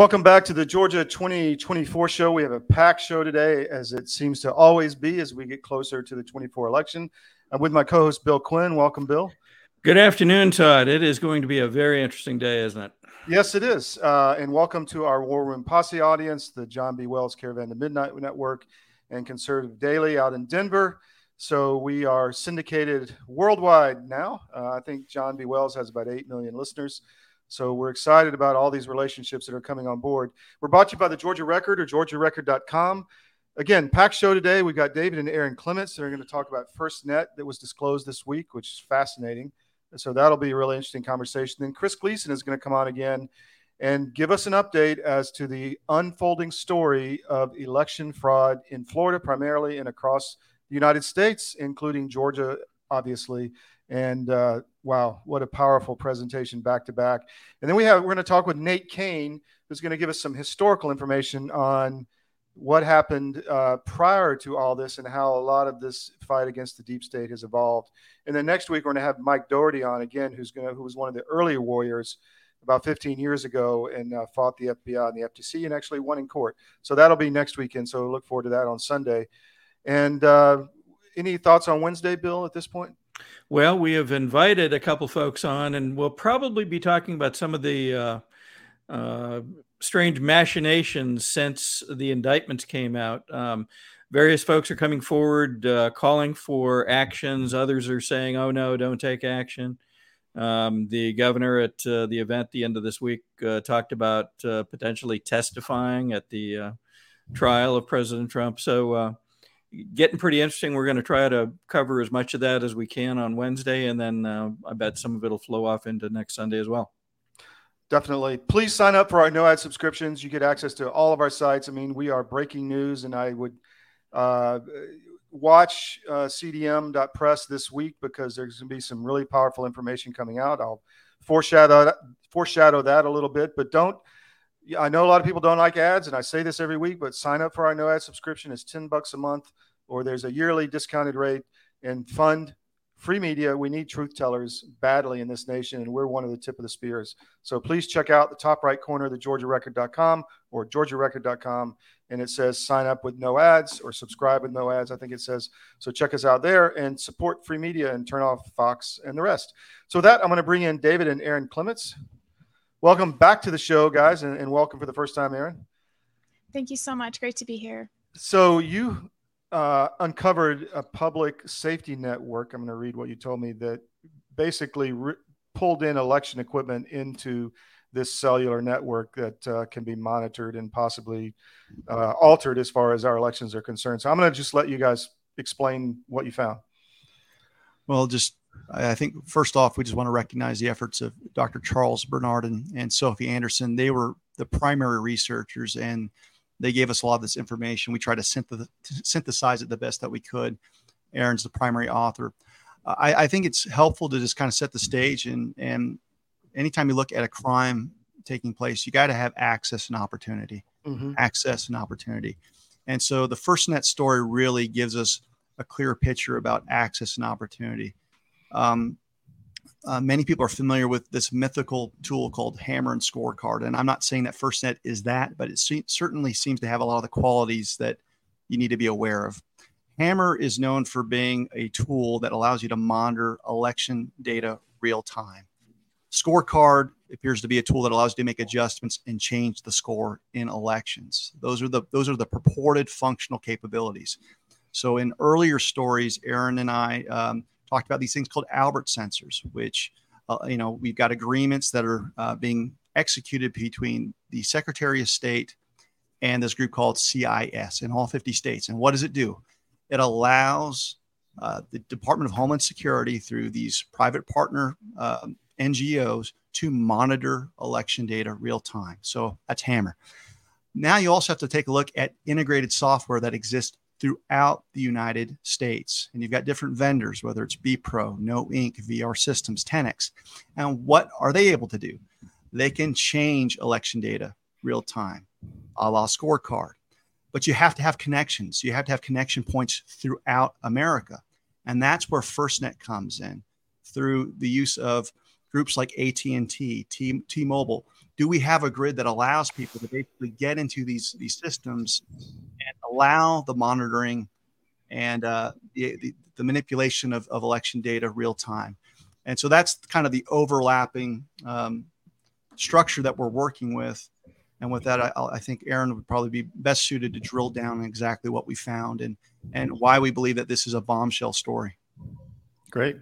Welcome back to the Georgia 2024 show. We have a packed show today, as it seems to always be as we get closer to the 24 election. I'm with my co host, Bill Quinn. Welcome, Bill. Good afternoon, Todd. It is going to be a very interesting day, isn't it? Yes, it is. Uh, and welcome to our War Room Posse audience, the John B. Wells Caravan to Midnight Network and Conservative Daily out in Denver. So we are syndicated worldwide now. Uh, I think John B. Wells has about 8 million listeners. So we're excited about all these relationships that are coming on board. We're brought to you by the Georgia Record or georgiarecord.com. Again, pack show today. We've got David and Erin Clements. They're going to talk about FirstNet that was disclosed this week, which is fascinating. So that'll be a really interesting conversation. Then Chris Gleason is going to come on again and give us an update as to the unfolding story of election fraud in Florida, primarily and across the United States, including Georgia, obviously. And uh, wow, what a powerful presentation back to back. And then we have we're going to talk with Nate Cain, who's going to give us some historical information on what happened uh, prior to all this and how a lot of this fight against the deep state has evolved. And then next week we're going to have Mike Doherty on again, who's going to who was one of the earlier warriors about 15 years ago and uh, fought the FBI and the FTC and actually won in court. So that'll be next weekend. So look forward to that on Sunday. And uh, any thoughts on Wednesday, Bill, at this point? Well, we have invited a couple folks on, and we'll probably be talking about some of the uh, uh, strange machinations since the indictments came out. Um, various folks are coming forward uh, calling for actions. Others are saying, oh, no, don't take action. Um, the governor at uh, the event the end of this week uh, talked about uh, potentially testifying at the trial of President Trump. So, getting pretty interesting. We're going to try to cover as much of that as we can on Wednesday, and then uh, I bet some of it will flow off into next Sunday as well. Definitely. Please sign up for our no ad subscriptions. You get access to all of our sites. I mean, we are breaking news, and I would uh, watch uh, cdm.press this week because there's going to be some really powerful information coming out. I'll foreshadow foreshadow that a little bit, but don't I know a lot of people don't like ads, and I say this every week, but sign up for our no ad subscription. It's 10 bucks a month, or there's a yearly discounted rate and fund free media. We need truth tellers badly in this nation, and we're one of the tip of the spears. So please check out the top right corner of the GeorgiaRecord.com or GeorgiaRecord.com, and it says sign up with no ads or subscribe with no ads. I think it says so. Check us out there and support free media and turn off Fox and the rest. So with that I'm going to bring in David and Erin Clements. Welcome back to the show, guys, and, and, welcome for the first time, Erin. Thank you so much. Great to be here. So you uh, uncovered a public safety network. I'm going to read what you told me that basically re- pulled in election equipment into this cellular network that uh, can be monitored and possibly uh, altered as far as our elections are concerned. So I'm going to just let you guys explain what you found. Well, just I think first off, we just want to recognize the efforts of Dr. Charles Bernard and, and Sophie Anderson. They were the primary researchers and they gave us a lot of this information. We tried to synthesize it the best that we could. Erin's the primary author. Uh, I, I, think it's helpful to just kind of set the stage and and anytime you look at a crime taking place, you got to have access and opportunity. Mm-hmm. Access and opportunity. And so the FirstNet story really gives us a clear picture about access and opportunity. Um, uh, many people are familiar with this mythical tool called Hammer and Scorecard, and I'm not saying that FirstNet is that, but it se- certainly seems to have a lot of the qualities that you need to be aware of. Hammer is known for being a tool that allows you to monitor election data real time. Scorecard appears to be a tool that allows you to make adjustments and change the score in elections. Those are the those are the purported functional capabilities. So in earlier stories, Erin and I um, talked about these things called Albert sensors, which, uh, you know, we've got agreements that are uh, being executed between the Secretary of State and this group called CIS in all 50 states. And what does it do? It allows uh, the Department of Homeland Security through these private partner uh, NGOs to monitor election data real time. So that's Hammer. Now you also have to take a look at integrated software that exists throughout the United States. And you've got different vendors, whether it's BPro, KnowInk, VR Systems, Tenex. And what are they able to do? They can change election data real time, a la scorecard. But you have to have connections. You have to have connection points throughout America. And that's where FirstNet comes in through the use of groups like AT&T, T, T-Mobile, do we have a grid that allows people to basically get into these these systems and allow the monitoring and uh, the, the, the, manipulation of, of election data real time? And so that's kind of the overlapping um, structure that we're working with. And with that, I, I, think Erin would probably be best suited to drill down on exactly what we found and and why we believe that this is a bombshell story. Great.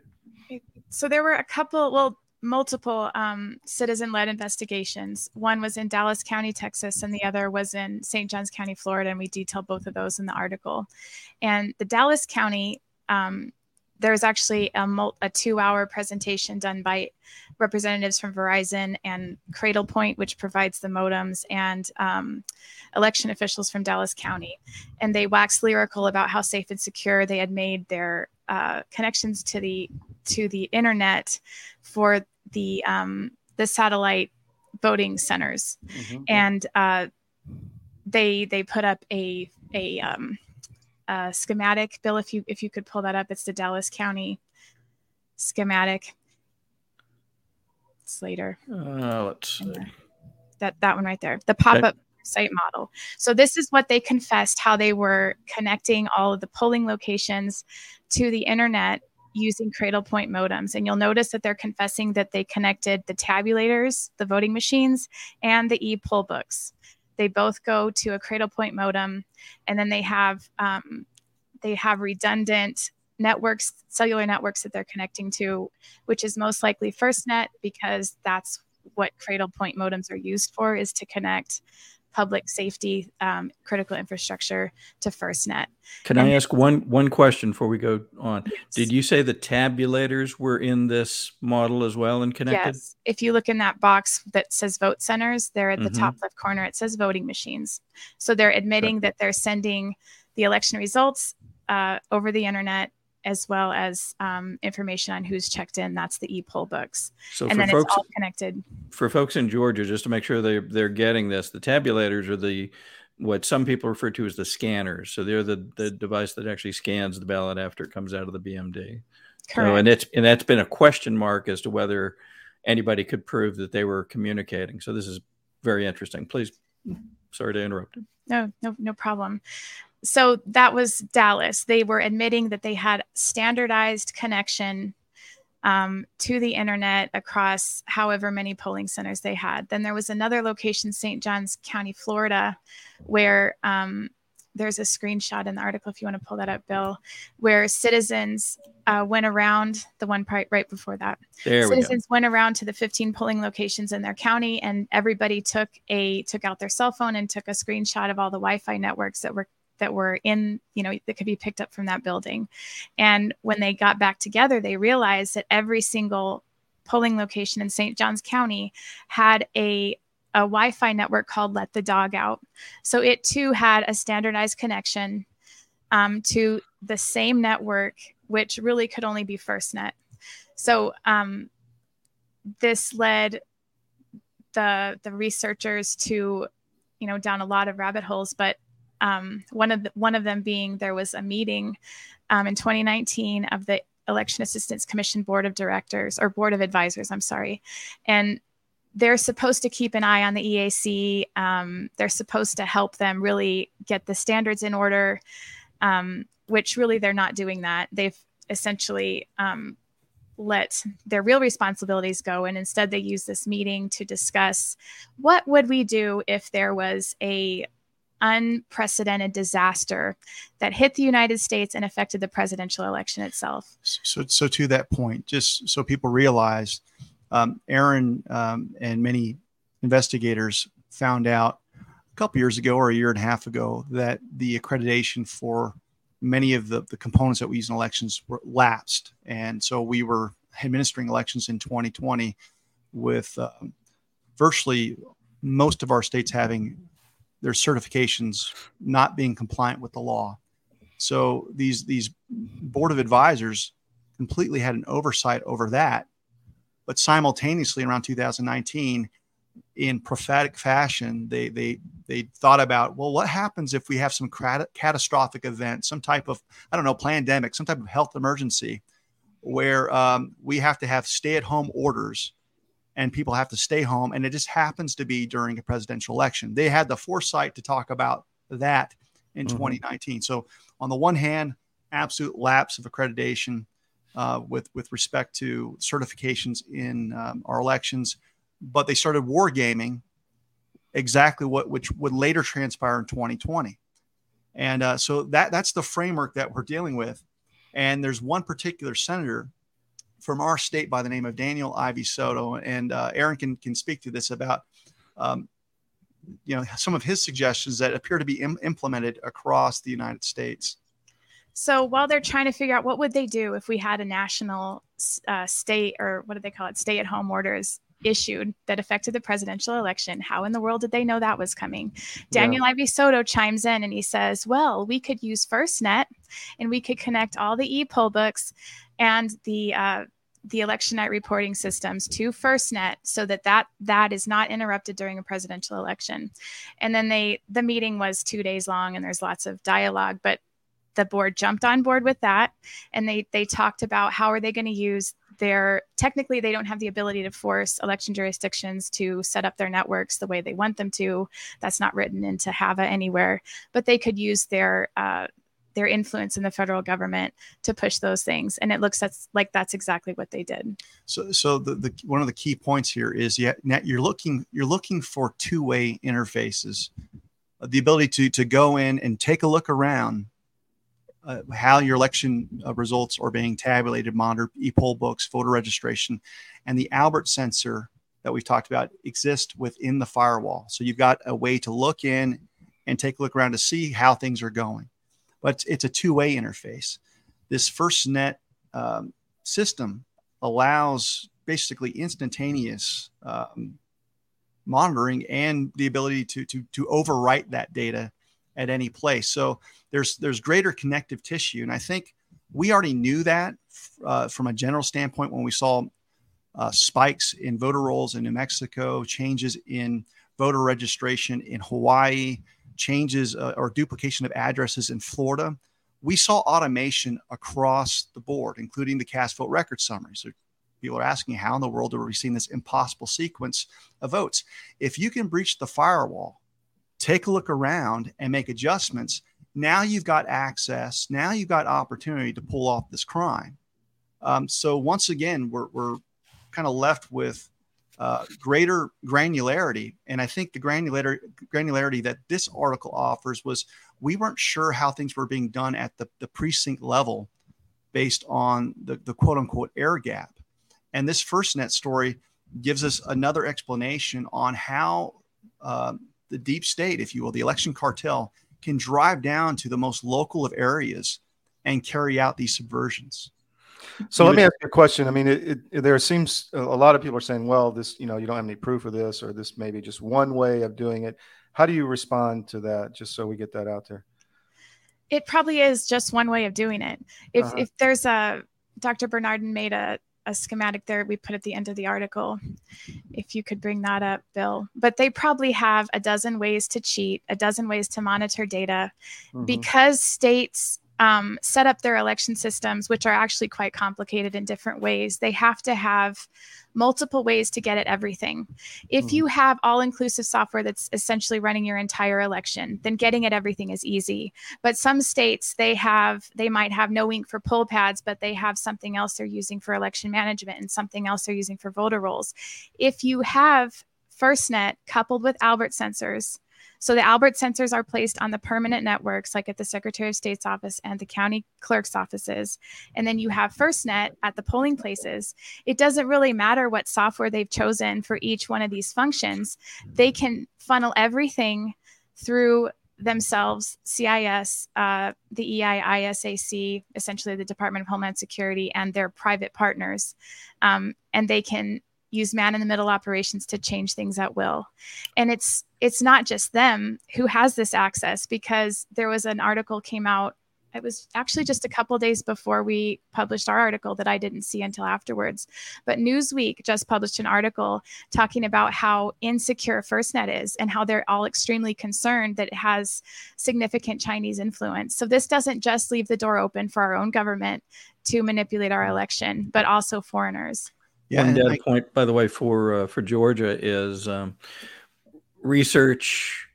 So there were a couple, well, multiple um, citizen-led investigations. One was in Dallas County, Texas, and the other was in St. Johns County, Florida, and we detailed both of those in the article. And the Dallas County um, there's actually a, a two hour presentation done by representatives from Verizon and Cradlepoint, which provides the modems, and um, election officials from Dallas County. And they waxed lyrical about how safe and secure they had made their uh, connections to the to the internet for the um, the satellite voting centers, mm-hmm. and uh, they they put up a a um, uh, schematic. Bill, if you if you could pull that up, it's the Dallas County schematic. Slater. Uh, let's see. That that one right there. The pop-up okay. site model. So this is what they confessed how they were connecting all of the polling locations to the internet using Cradlepoint modems. And you'll notice that they're confessing that they connected the tabulators, the voting machines, and the e-poll books. They both go to a Cradlepoint modem, and then they have um, they have redundant networks, cellular networks that they're connecting to, which is most likely FirstNet because that's what Cradlepoint modems are used for, is to connect public safety um, critical infrastructure to FirstNet. Can and I ask one one question before we go on? Yes. Did you say the tabulators were in this model as well and connected? Yes. If you look in that box that says vote centers, there at the mm-hmm. top left corner it says voting machines. So they're admitting that they're sending the election results uh, over the internet as well as um, information on who's checked in. That's the e-poll books. So and then folks, it's all connected. For folks in Georgia, just to make sure they they're getting this, the tabulators are the what some people refer to as the scanners. So they're the the device that actually scans the ballot after it comes out of the BMD. Correct. So, and it's and that's been a question mark as to whether anybody could prove that they were communicating. So this is very interesting. Please, sorry to interrupt. No, no, no problem so that was Dallas. They were admitting that they had standardized connection um, to the internet across however many polling centers they had. Then there was another location, St. Johns County, Florida, where um, there's a screenshot in the article if you want to pull that up, Bill, where citizens uh, went around the one part right before that. There citizens went around to the 15 polling locations in their county, and everybody took a took out their cell phone and took a screenshot of all the Wi-Fi networks that were that were in, you know, that could be picked up from that building. And when they got back together, they realized that every single polling location in St. Johns County had a a Wi-Fi network called Let the Dog Out. So it too had a standardized connection um, to the same network, which really could only be FirstNet. So um, this led the the researchers to, you know, down a lot of rabbit holes. But um, one of the, one of them being there was a meeting um, in 2019 of the Election Assistance Commission Board of Directors or Board of Advisors. I'm sorry, and they're supposed to keep an eye on the EAC. Um, they're supposed to help them really get the standards in order, um, which really they're not doing that. They've essentially um, let their real responsibilities go and instead they use this meeting to discuss what would we do if there was a unprecedented disaster that hit the United States and affected the presidential election itself. So, so to that point, just so people realize, um, Erin um, and many investigators found out a couple years ago or a year and a half ago that the accreditation for many of the, the components that we use in elections were lapsed. And so we were administering elections in 2020 with uh, virtually most of our states having their certifications not being compliant with the law. So these these board of advisors completely had an oversight over that, but simultaneously around 2019, in prophetic fashion, they they they thought about well, what happens if we have some catastrophic event, some type of I don't know pandemic, some type of health emergency, where um, we have to have stay-at-home orders and people have to stay home. And it just happens to be during a presidential election. They had the foresight to talk about that in mm-hmm. 2019. So, on the one hand, absolute lapse of accreditation uh, with with respect to certifications in um, our elections, but they started wargaming exactly what which would later transpire in 2020. And uh, so that that's the framework that we're dealing with. And there's one particular senator from our state by the name of Daniel Ivey Soto, and uh, Erin can can speak to this about. Um, you know some of his suggestions that appear to be Im- implemented across the United States. So while they're trying to figure out what would they do if we had a national uh, state or what do they call it, stay-at-home orders issued that affected the presidential election. How in the world did they know that was coming? Daniel yeah. Ivey Soto chimes in and he says, Well, we could use FirstNet and we could connect all the e poll books and the uh, the election night reporting systems to FirstNet so that, that that is not interrupted during a presidential election. And then they the meeting was two days long and there's lots of dialogue, but the board jumped on board with that and they they talked about how are they going to use their technically they don't have the ability to force election jurisdictions to set up their networks the way they want them to that's not written into hava anywhere but they could use their uh, their influence in the federal government to push those things and it looks that's like that's exactly what they did so so the, the one of the key points here is yeah you're looking you're looking for two-way interfaces the ability to to go in and take a look around uh, how your election uh, results are being tabulated, monitored, e-poll books, voter registration, and the Albert sensor that we've talked about exists within the firewall. So you've got a way to look in and take a look around to see how things are going. But it's a two-way interface. This FirstNet um, system allows basically instantaneous um, monitoring and the ability to, to, to overwrite that data at any place. So there's there's greater connective tissue, and I think we already knew that uh, from a general standpoint when we saw uh, spikes in voter rolls in New Mexico, changes in voter registration in Hawaii, changes uh, or duplication of addresses in Florida. We saw automation across the board, including the cast vote record summaries. So people are asking, how in the world are we seeing this impossible sequence of votes? If you can breach the firewall take a look around and make adjustments. Now you've got access. Now you've got opportunity to pull off this crime. Um, so once again, we're, we're kind of left with uh, greater granularity. And I think the granularity, granularity that this article offers was we weren't sure how things were being done at the, the precinct level based on the, the quote unquote air gap. And this FirstNet story gives us another explanation on how um, the deep state, if you will, the election cartel, can drive down to the most local of areas and carry out these subversions. So let me ask you a question. I mean, it, it, there seems a lot of people are saying, well, this, you know, you don't have any proof of this, or this may be just one way of doing it. How do you respond to that? Just so we get that out there. It probably is just one way of doing it. If, uh-huh. if there's a, Dr. Bernardin made a, a schematic there we put at the end of the article if you could bring that up bill but they probably have a dozen ways to cheat a dozen ways to monitor data mm-hmm. because states um, set up their election systems, which are actually quite complicated in different ways. They have to have multiple ways to get at everything. If mm. you have all inclusive software that's essentially running your entire election, then getting at everything is easy. But some states, they have, they might have KnowInk for poll pads, but they have something else they're using for election management and something else they're using for voter rolls. If you have FirstNet coupled with Albert sensors, so the Albert sensors are placed on the permanent networks, like at the Secretary of State's office and the county clerk's offices. And then you have FirstNet at the polling places. It doesn't really matter what software they've chosen for each one of these functions, they can funnel everything through themselves, CIS, uh, the EI-ISAC, essentially the Department of Homeland Security, and their private partners. Um, and they can use man in the middle operations to change things at will and it's it's not just them who has this access because there was an article came out it was actually just a couple days before we published our article that I didn't see until afterwards. But Newsweek just published an article talking about how insecure FirstNet is and how they're all extremely concerned that it has significant Chinese influence. So this doesn't just leave the door open for our own government to manipulate our mm-hmm. election, but also foreigners. Yeah, One data I, point, by the way, for uh, for Georgia is um, research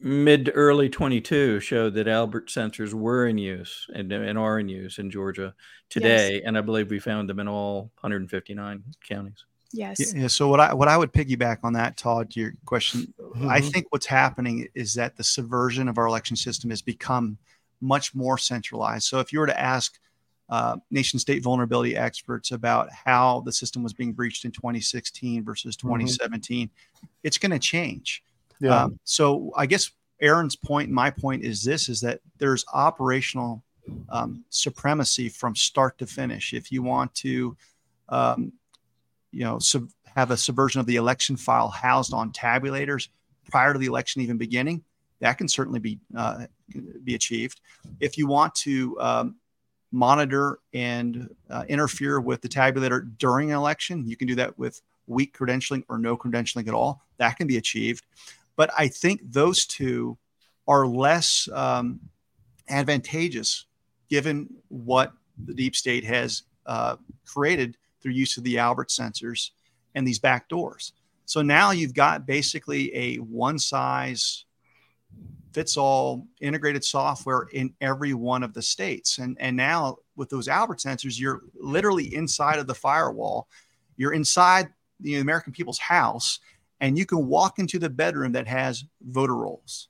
mid to early 22 showed that Albert sensors were in use and, and are in use in Georgia today, yes. and I believe we found them in all 159 counties. Yes. Yeah, so what I what I would piggyback on that, Todd, to your question, mm-hmm. I think what's happening is that the subversion of our election system has become much more centralized. So if you were to ask uh, nation state vulnerability experts about how the system was being breached in 2016 versus 2017, mm-hmm. it's going to change. Yeah. Um, so I guess Erin's point, my point is this: is that there's operational um, supremacy from start to finish. If you want to um, you know, sub- have a subversion of the election file housed on tabulators prior to the election even beginning, that can certainly be uh, be achieved. If you want to um, monitor and uh, interfere with the tabulator during an election, you can do that with weak credentialing or no credentialing at all. That can be achieved. But I think those two are less um, advantageous given what the deep state has uh, created through use of the Albert sensors and these back doors. So now you've got basically a one size fits all integrated software in every one of the states. And, and now with those Albert sensors, you're literally inside of the firewall. You're inside the American people's house, and you can walk into the bedroom that has voter rolls.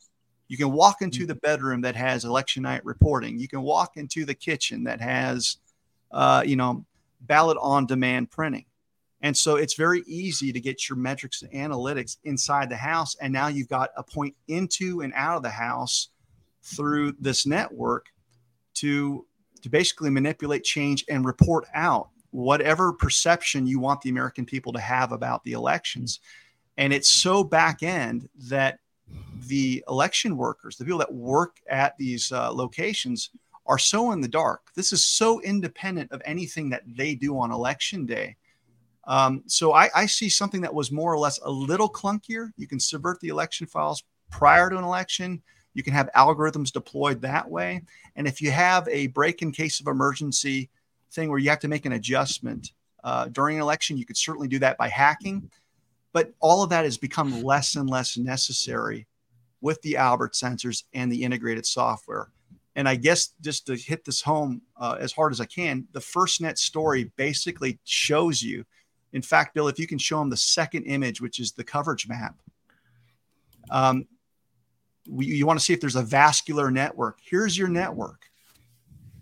You can walk into the bedroom that has election night reporting. You can walk into the kitchen that has, uh, you know, ballot on demand printing. And so it's very easy to get your metrics and analytics inside the house. And now you've got a point into and out of the house through this network to, to basically manipulate change and report out whatever perception you want the American people to have about the elections. And it's so back end that the election workers, the people that work at these uh, locations, are so in the dark. This is so independent of anything that they do on election day. Um, so I, I, see something that was more or less a little clunkier. You can subvert the election files prior to an election. You can have algorithms deployed that way. And if you have a break in case of emergency thing where you have to make an adjustment uh, during an election, you could certainly do that by hacking. But all of that has become less and less necessary with the Albert sensors and the integrated software. And I guess just to hit this home uh, as hard as I can, the FirstNet story basically shows you. In fact, Bill, if you can show them the second image, which is the coverage map, um, we, you want to see if there's a vascular network. Here's your network.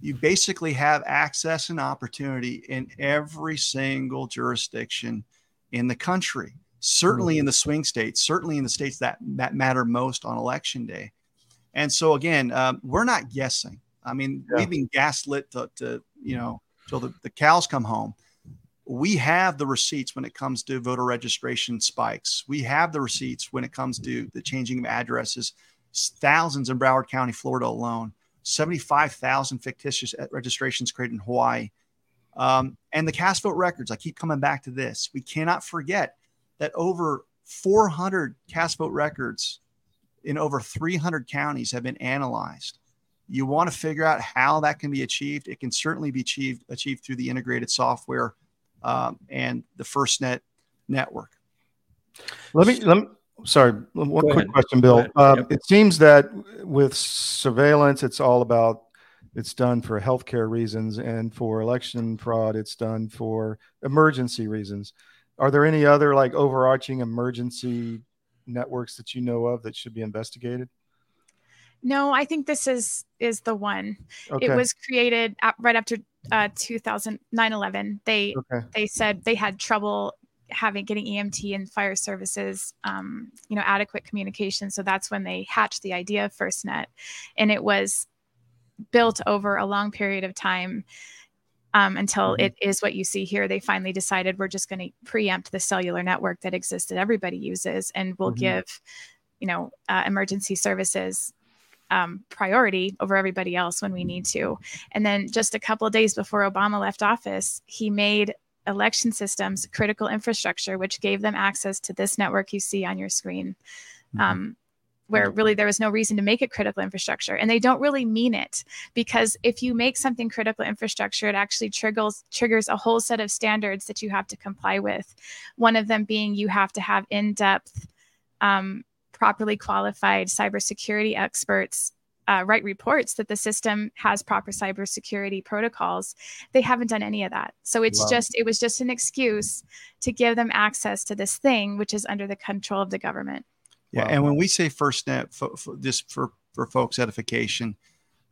You basically have access and opportunity in every single jurisdiction in the country, certainly in the swing states, certainly in the states that, that matter most on election day. And so again, um, we're not guessing. I mean, yeah. we've been gaslit to, to you know till the, the cows come home. We have the receipts when it comes to voter registration spikes. We have the receipts when it comes to the changing of addresses. Thousands in Broward County, Florida alone. 75,000 fictitious registrations created in Hawaii. Um, and the cast vote records, I keep coming back to this. We cannot forget that over 400 cast vote records in over 300 counties have been analyzed. You want to figure out how that can be achieved. It can certainly be achieved achieved through the integrated software um, and the FirstNet network. Let me let me. Sorry, one Go quick ahead. question, Bill. Um, yep. It seems that with surveillance, it's all about it's done for healthcare reasons, and for election fraud, it's done for emergency reasons. Are there any other like overarching emergency networks that you know of that should be investigated? No, I think this is is the one. Okay. It was created at, right after uh, 2009 11. They okay. they said they had trouble having getting EMT and fire services, um, you know, adequate communication. So that's when they hatched the idea of FirstNet, and it was built over a long period of time um, until mm-hmm. it is what you see here. They finally decided we're just going to preempt the cellular network that exists that everybody uses, and we'll mm-hmm. give, you know, uh, emergency services um, priority over everybody else when we need to. And then just a couple of days before Obama left office, he made election systems critical infrastructure, which gave them access to this network you see on your screen. Mm-hmm. Um, where really there was no reason to make it critical infrastructure and they don't really mean it because if you make something critical infrastructure it actually triggers triggers a whole set of standards that you have to comply with one of them being you have to have in-depth um, properly qualified cybersecurity experts uh, write reports that the system has proper cybersecurity protocols. They haven't done any of that. So it's wow. just it was just an excuse to give them access to this thing, which is under the control of the government. Yeah, wow. and when we say FirstNet, for, for, just for for folks' edification,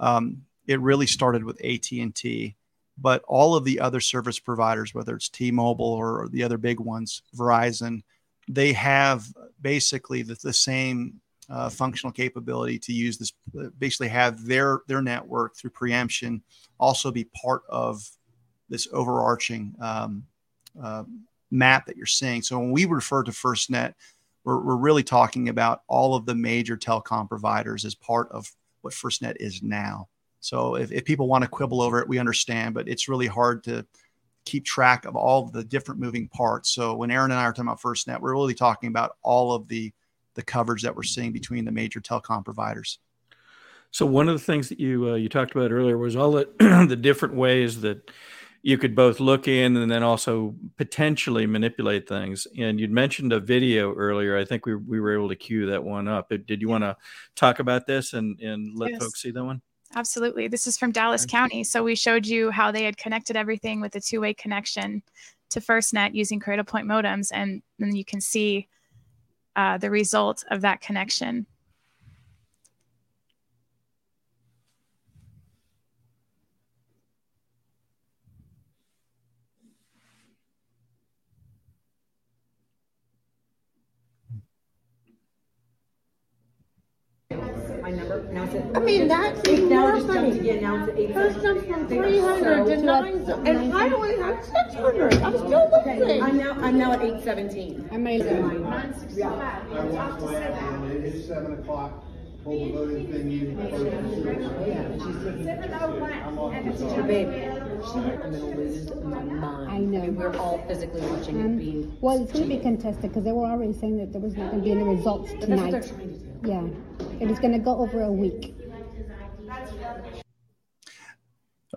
um, it really started with AT and T, but all of the other service providers, whether it's T-Mobile or the other big ones, Verizon, they have basically the, the same uh, functional capability to use this. Basically, have their their network through preemption also be part of this overarching um, uh, map that you're seeing. So when we refer to FirstNet we're, we're really talking about all of the major telecom providers as part of what FirstNet is now. So if, if people want to quibble over it, we understand, but it's really hard to keep track of all of the different moving parts. So when Erin and I are talking about FirstNet, we're really talking about all of the the coverage that we're seeing between the major telecom providers. So one of the things that you uh, you talked about earlier was all the, the different ways that you could both look in and then also potentially manipulate things. And you'd mentioned a video earlier. I think we, we were able to cue that one up. Did you want to talk about this and, and let yes. folks see that one? Absolutely. This is from Dallas okay. County. So we showed you how they had connected everything with a two way connection to FirstNet using Cradlepoint modems. And then you can see uh, the result of that connection. I mean, that's even now more just funny. jumped again, now it's eight First jump from three hundred to nine, and I only had six hundred. I'm still Okay, losing. I'm now, I'm now at eight seventeen. Amazing. Yeah. I watched the last one, it is seven o'clock, pull the voting thing in. I'm off the So clock. babe, she, I'm gonna lose my mind. I know. mean, We're all physically watching it Um, being. well, it's going to be contested because they were already saying that there was not going to be any results But that's what tonight. Yeah, it is going to go over a week.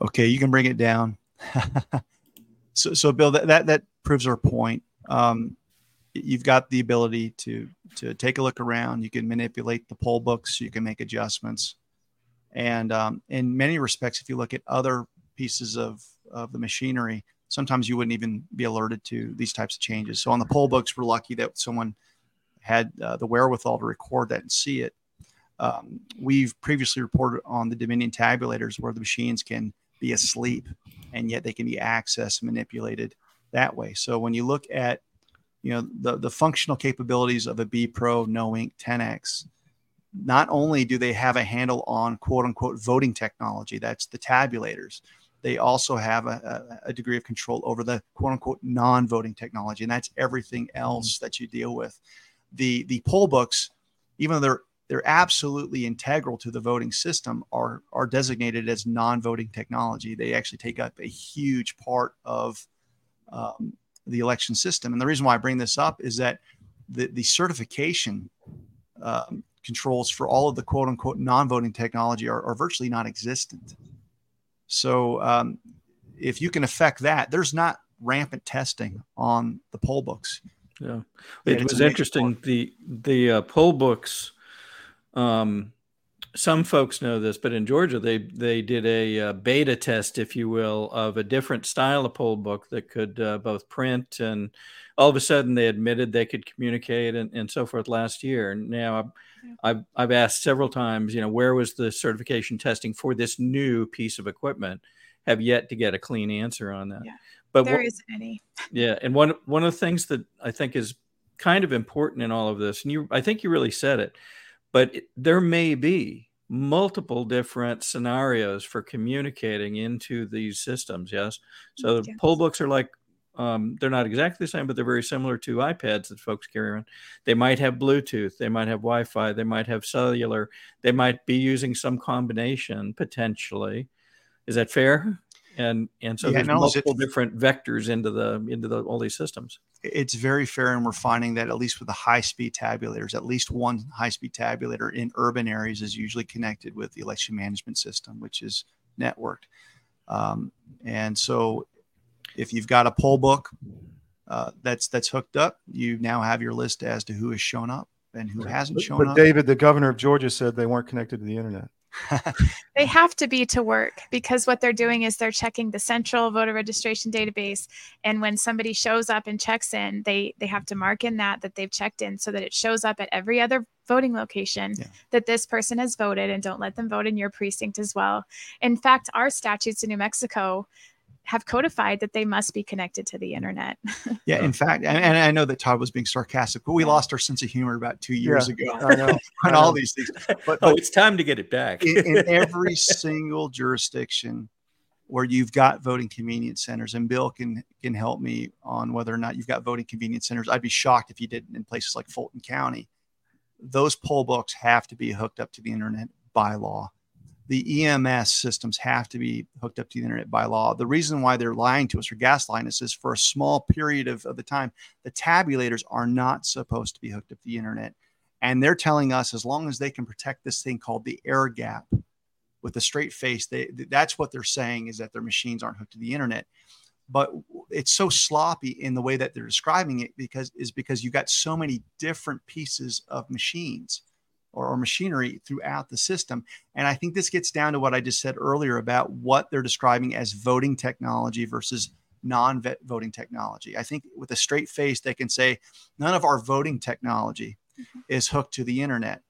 Okay, you can bring it down. so, so Bill, that, that that proves our point. Um, you've got the ability to to take a look around. You can manipulate the poll books. You can make adjustments, and um, in many respects, if you look at other pieces of of the machinery, sometimes you wouldn't even be alerted to these types of changes. So on the poll books, we're lucky that someone had uh, the wherewithal to record that and see it. Um, we've previously reported on the Dominion tabulators where the machines can be asleep and yet they can be accessed and manipulated that way. So when you look at you know the, the functional capabilities of a B Pro No Ink Tenex, not only do they have a handle on quote unquote voting technology, that's the tabulators, they also have a, a, a degree of control over the quote unquote non voting technology, and that's everything else that you deal with. The the poll books, even though they're they're absolutely integral to the voting system are are designated as non-voting technology. They actually take up a huge part of um, the election system. And the reason why I bring this up is that the the certification um, controls for all of the quote unquote non-voting technology are, are virtually non-existent. So um, if you can affect that, there's not rampant testing on the poll books. Yeah, it was interesting. The the uh, poll books um, some folks know this, but in Georgia, they they did a, uh, beta test, if you will, of a different style of poll book that could uh, both print and all of a sudden they admitted they could communicate and, and so forth last year. And now I've, I've, I've asked several times, you know, where was the certification testing for this new piece of equipment? Have yet to get a clean answer on that. Yeah, but there isn't any. yeah, and one one of the things that I think is kind of important in all of this, and you, I think you really said it but there may be multiple different scenarios for communicating into these systems yes so yes. poll books are like um, they're not exactly the same but they're very similar to ipads that folks carry around they might have bluetooth they might have wi-fi they might have cellular they might be using some combination potentially is that fair and and so Yeah, there's no, it's- multiple different vectors into the into the all these systems. it's very fair and we're finding that at least with the high speed tabulators at least one high speed tabulator in urban areas is usually connected with the election management system which is networked um, and so if you've got a poll book uh, that's that's hooked up you now have your list as to who has shown up and who hasn't But, shown but up David, the governor of Georgia, said they weren't connected to the internet. They have to be to work because what they're doing is they're checking the central voter registration database. And when somebody shows up and checks in, they they have to mark in that that they've checked in so that it shows up at every other voting location Yeah. that this person has voted and don't let them vote in your precinct as well. In fact, our statutes in New Mexico have codified that they must be connected to the internet. yeah in fact and, and i know that todd was being sarcastic but we Yeah. lost our sense of humor about two years Yeah, ago I know. on all these things but, Oh, but it's time to get it back. in, in every single jurisdiction where you've got voting convenience centers, and Bill can can help me on whether or not you've got voting convenience centers. I'd be shocked if you didn't in places like Fulton County. Those poll books have to be hooked up to the internet by law. The EMS systems have to be hooked up to the internet by law. The reason why they're lying to us or gaslighting us is for a small period of, of the time, the tabulators are not supposed to be hooked up to the internet. And they're telling us as long as they can protect this thing called the air gap with a straight face, they that's what they're saying is that their machines aren't hooked to the internet. But it's so sloppy in the way that they're describing it because is because you've got so many different pieces of machines or, or machinery throughout the system. And I think this gets down to what I just said earlier about what they're describing as voting technology versus non voting technology. I think with a straight face, they can say none of our voting technology mm-hmm. is hooked to the internet.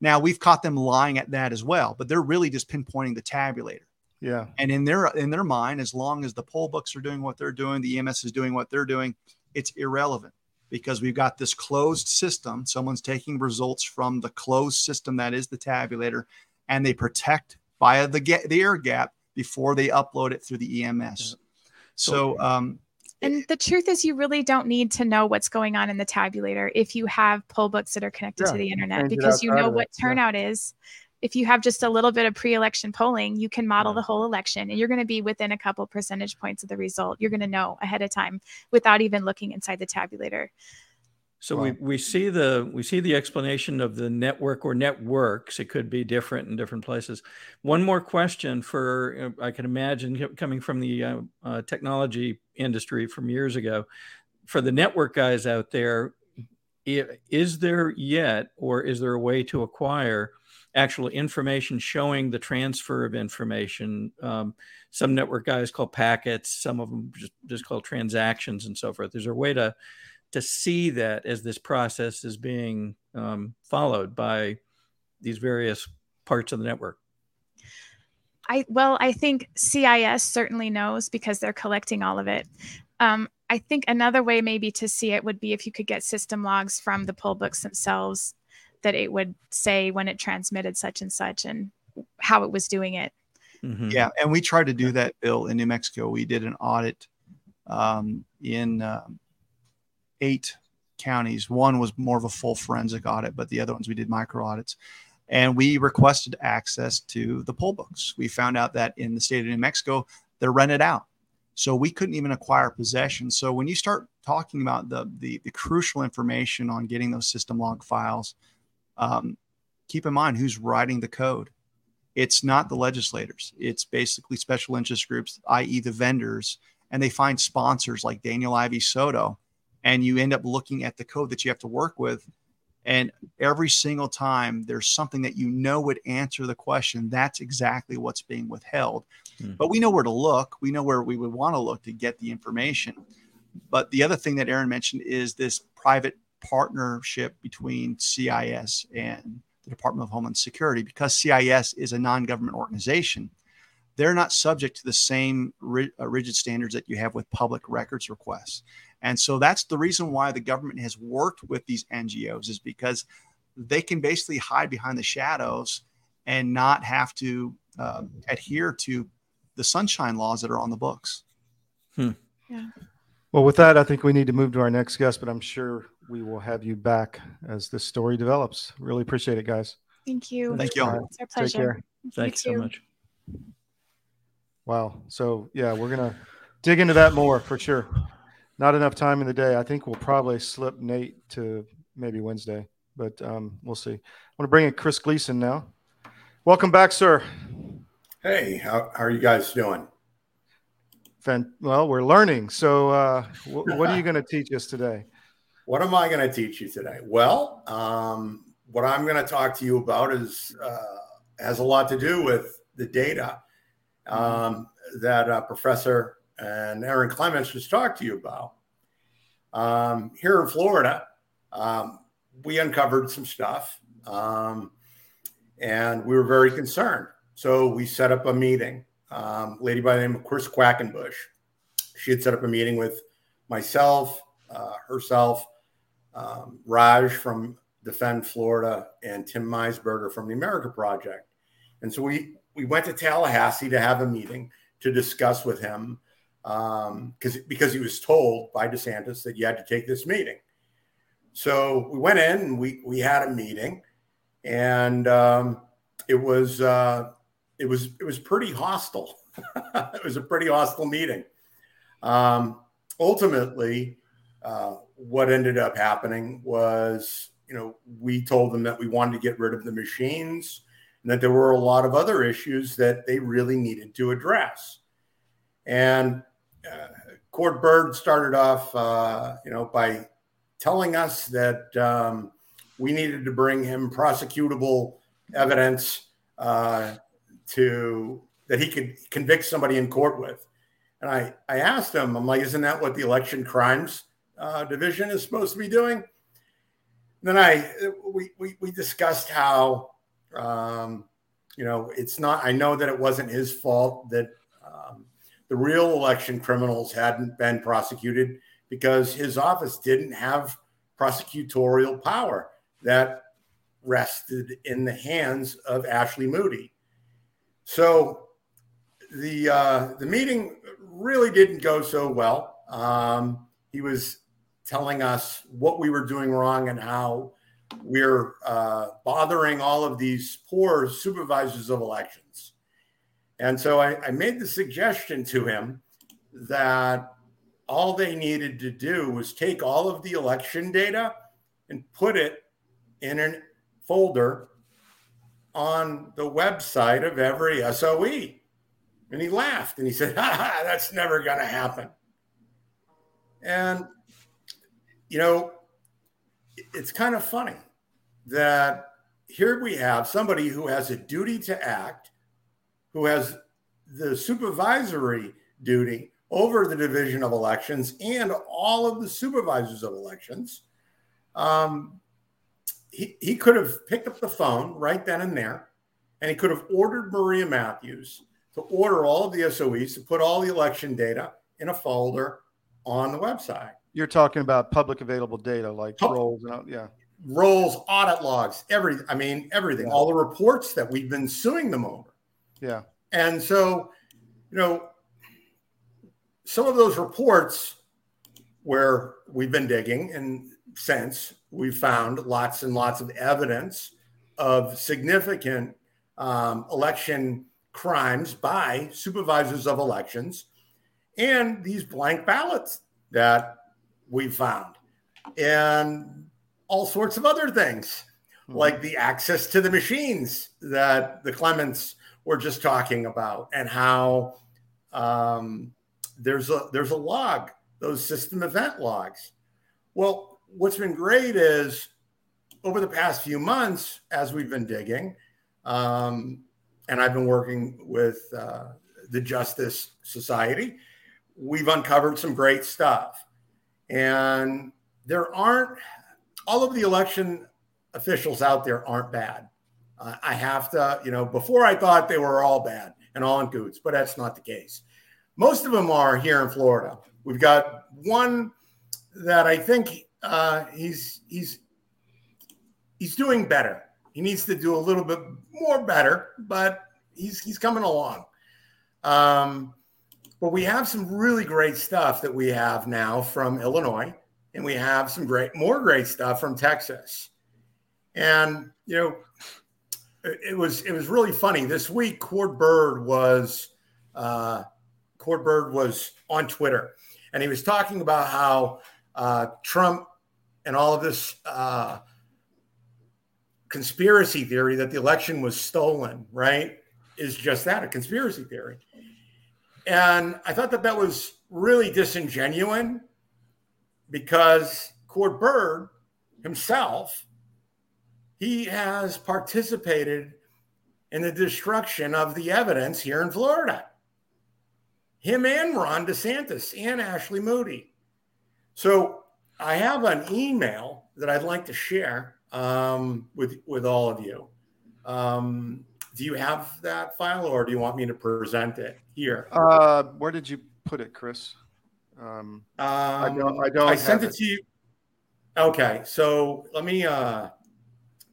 Now we've caught them lying at that as well, but they're really just pinpointing the tabulator. Yeah. And in their in their mind, as long as the poll books are doing what they're doing, the EMS is doing what they're doing, it's irrelevant because we've got this closed system. Someone's taking results from the closed system that is the tabulator, and they protect via the ga- the air gap before they upload it through the EMS. So, um, And the truth is, you really don't need to know what's going on in the tabulator if you have poll books that are connected Yeah, to the internet because you know of it, what yeah. turnout is. If you have just a little bit of pre election polling, you can model the whole election and you're going to be within a couple percentage points of the result. You're going to know ahead of time without even looking inside the tabulator. So we, we see the we see the explanation of the network or networks. It could be different in different places. One more question for uh, I can imagine coming from the uh, uh, technology industry from years ago. For the network guys out there, is there yet or is there a way to acquire actual information showing the transfer of information? Um, some network guys call packets. Some of them just just call transactions and so forth. Is there a way to to see that as this process is being um, followed by these various parts of the network. I well, I think CIS certainly knows because they're collecting all of it. Um, I think another way maybe to see it would be if you could get system logs from the poll books themselves, that it would say when it transmitted such and such and how it was doing it. Mhm. Yeah, and we tried to do that, Bill, in New Mexico. We did an audit um, in um eight counties. One was more of a full forensic audit, but the other ones we did micro audits. And we requested access to the poll books. We found out that in the state of New Mexico, they're rented out. So we couldn't even acquire possession. So when you start talking about the the, the crucial information on getting those system log files, um, keep in mind who's writing the code. It's not the legislators. It's basically special interest groups i.e the vendors and they find sponsors like daniel Ivey soto and you end up looking at the code that you have to work with and every single time there's something that you know would answer the question that's exactly what's being withheld. Hmm. but we know where to look. We know where we would want to look to get the information. But the other thing that Erin mentioned is this private partnership between cis and the Department of Homeland Security, because CIS is a non government organization, they're not subject to the same uh, rigid standards that you have with public records requests. And so that's the reason why the government has worked with these NGOs, is because they can basically hide behind the shadows and not have to uh, adhere to the sunshine laws that are on the books. Yeah. Well, with that, I think we need to move to our next guest, but I'm sure we will have you back as this story develops. Really appreciate it, guys. Thank you. Thank you all. All right. It's our Take care. Thanks so much. Wow. So yeah, we're gonna dig into that more for sure. Not enough time in the day. I think we'll probably slip Nate to maybe Wednesday, but um, we'll see. I want to bring in Chris Gleason now. Welcome back, sir. Hey, how, how are you guys doing? Fan- well, we're learning. So, uh, w- what are you going to teach us today? What am I going to teach you today? Well, um, what I'm going to talk to you about is uh, has a lot to do with the data um, that uh, Professor and Erin Clements just talked to you about. Um, here in Florida, um, we uncovered some stuff, um, and we were very concerned. So we set up a meeting. Um, lady by the name of Chris Quackenbush. She had set up a meeting with myself, uh, herself, um, Raj from Defend Florida, and Tim Meisberger from the America Project. And so we we went to Tallahassee to have a meeting to discuss with him um, because he was told by DeSantis that you had to take this meeting. So we went in and we we had a meeting, and um, it was uh, it was it was pretty hostile. it was a pretty hostile meeting. Um, ultimately, uh, what ended up happening was, you know, we told them that we wanted to get rid of the machines and that there were a lot of other issues that they really needed to address. And uh, Cord Byrd started off, uh, you know, by telling us that um, we needed to bring him prosecutable evidence uh, to that he could convict somebody in court with. And I, I asked him, I'm like, isn't that what the election crimes uh, division is supposed to be doing? And then I we, we, we discussed how um, you know it's not. I know that it wasn't his fault that um, the real election criminals hadn't been prosecuted because his office didn't have prosecutorial power that rested in the hands of Ashley Moody. So the uh, the meeting really didn't go so well. Um, he was telling us what we were doing wrong and how we're uh, bothering all of these poor supervisors of elections. And so I, I made the suggestion to him that all they needed to do was take all of the election data and put it in a folder on the website of every SOE. And he laughed and he said, ha, ha that's never going to happen. And, you know, it's kind of funny that here we have somebody who has a duty to act, who has the supervisory duty over the division of elections and all of the supervisors of elections. Um, he, he could have picked up the phone right then and there, and he could have ordered Maria Matthews to order all of the SOEs to put all the election data in a folder on the website. You're talking about public available data like Pub- rolls and yeah. Rolls, audit logs, everything. I mean, everything, yeah. all the reports that we've been suing them over. Yeah. And so, you know, some of those reports where we've been digging and since we found lots and lots of evidence of significant um, election crimes by supervisors of elections and these blank ballots that we found and all sorts of other things mm-hmm. like the access to the machines that the clements were just talking about and how um, there's a there's a log those system event logs well what's been great is over the past few months as we've been digging um, and I've been working with uh, the Justice Society, we've uncovered some great stuff. And there aren't all of the election officials out there aren't bad. Uh, I have to, you know, before I thought they were all bad and all in coots, but that's not the case. Most of them are here in Florida. We've got one that I think uh, he's he's he's doing better. He needs to do a little bit more better, but he's he's coming along. Um, but we have some really great stuff that we have now from Illinois, and we have some great more great stuff from Texas. And you know, it, was it was really funny this week. Cord Byrd was uh, Cord Byrd was on Twitter, and he was talking about how uh, Trump and all of this uh, conspiracy theory that the election was stolen, right, is just that a conspiracy theory. And I thought that that was really disingenuous because Cord Byrd himself, he has participated in the destruction of the evidence here in Florida. Him and Ron DeSantis and Ashley Moody. So I have an email that I'd like to share um, with with all of you. Um, do you have that file, or do you want me to present it here? Uh, where did you put it, Chris? Um, I Um, don't. I don't. I sent have it to you. Okay, so let me uh,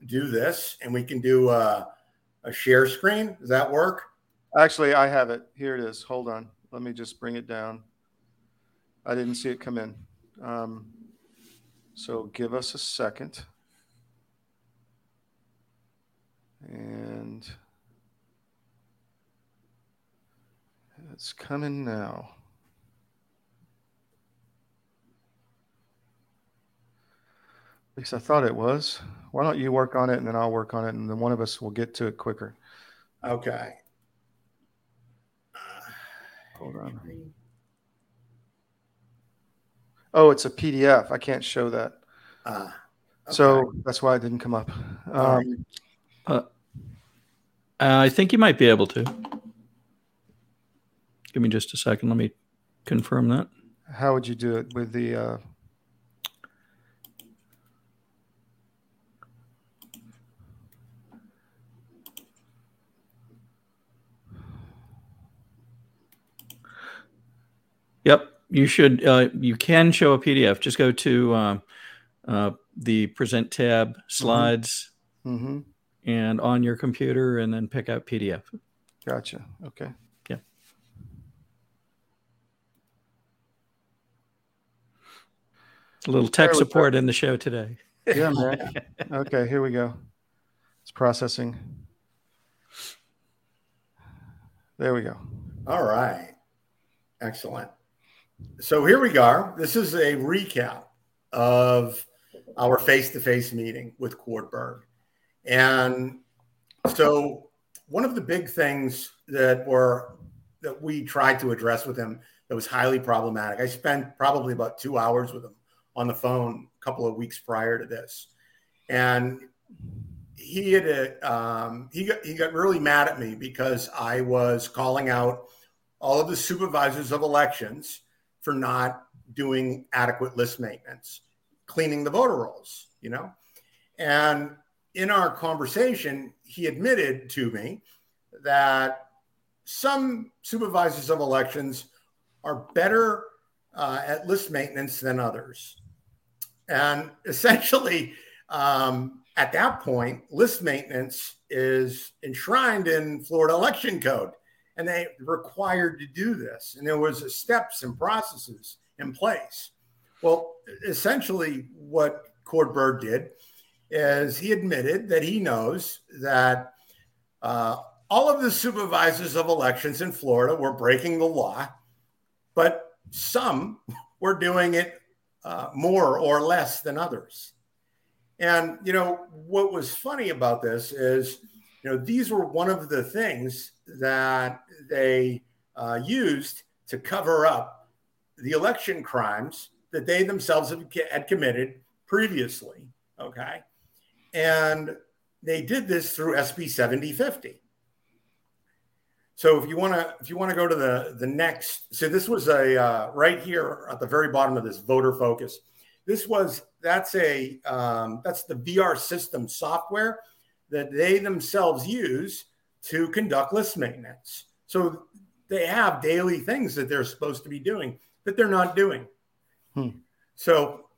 do this, and we can do uh, a share screen. Does that work? Actually, I have it. Here it is. Hold on. Let me just bring it down. I didn't see it come in. Um, so give us a second. And it's coming now. At least I thought it was. Why don't you work on it and then I'll work on it and then one of us will get to it quicker. Okay. Hold on. Oh, it's a PDF. I can't show that. Uh, So that's why it didn't come up. Um, Uh, I think you might be able to. Give me just a second. Let me confirm that. how would you do it with the? Uh, Yep, you should. Uh, you can show a PDF. Just go to uh, uh, the Present tab, Slides, hmm and on your computer, and then pick out PDF. Gotcha. Okay. A little tech There we go. support in the show today. Yeah, man. okay, here we go. It's processing. There we go. All right. Excellent. So here we go. This is a recap of our face to face meeting with Cord Byrd. And so one of the big things that were that we tried to address with him that was highly problematic. I spent probably about two hours with him on the phone a couple of weeks prior to this. And he had a, um, he got he got really mad at me because I was calling out all of the supervisors of elections for not doing adequate list maintenance, cleaning the voter rolls, you know. And in our conversation, he admitted to me that some supervisors of elections are better uh, at list maintenance than others. And essentially, um, at that point, list maintenance is enshrined in Florida election code, and they required to do this. And there was steps and processes in place. Well, essentially, what Cord Byrd did is he admitted that he knows that uh, all of the supervisors of elections in Florida were breaking the law, but some were doing it uh, more or less than others. And, you know, what was funny about this is, you know, these were one of the things that they uh, used to cover up the election crimes that they themselves had committed previously. Okay. And they did this through SB 7050. So if you want to, if you want to go to the the next, so this was a uh, right here at the very bottom of this voter focus. This was that's a um, that's the VR system software that they themselves use to conduct list maintenance. So they have daily things that they're supposed to be doing that they're not doing. Hmm. So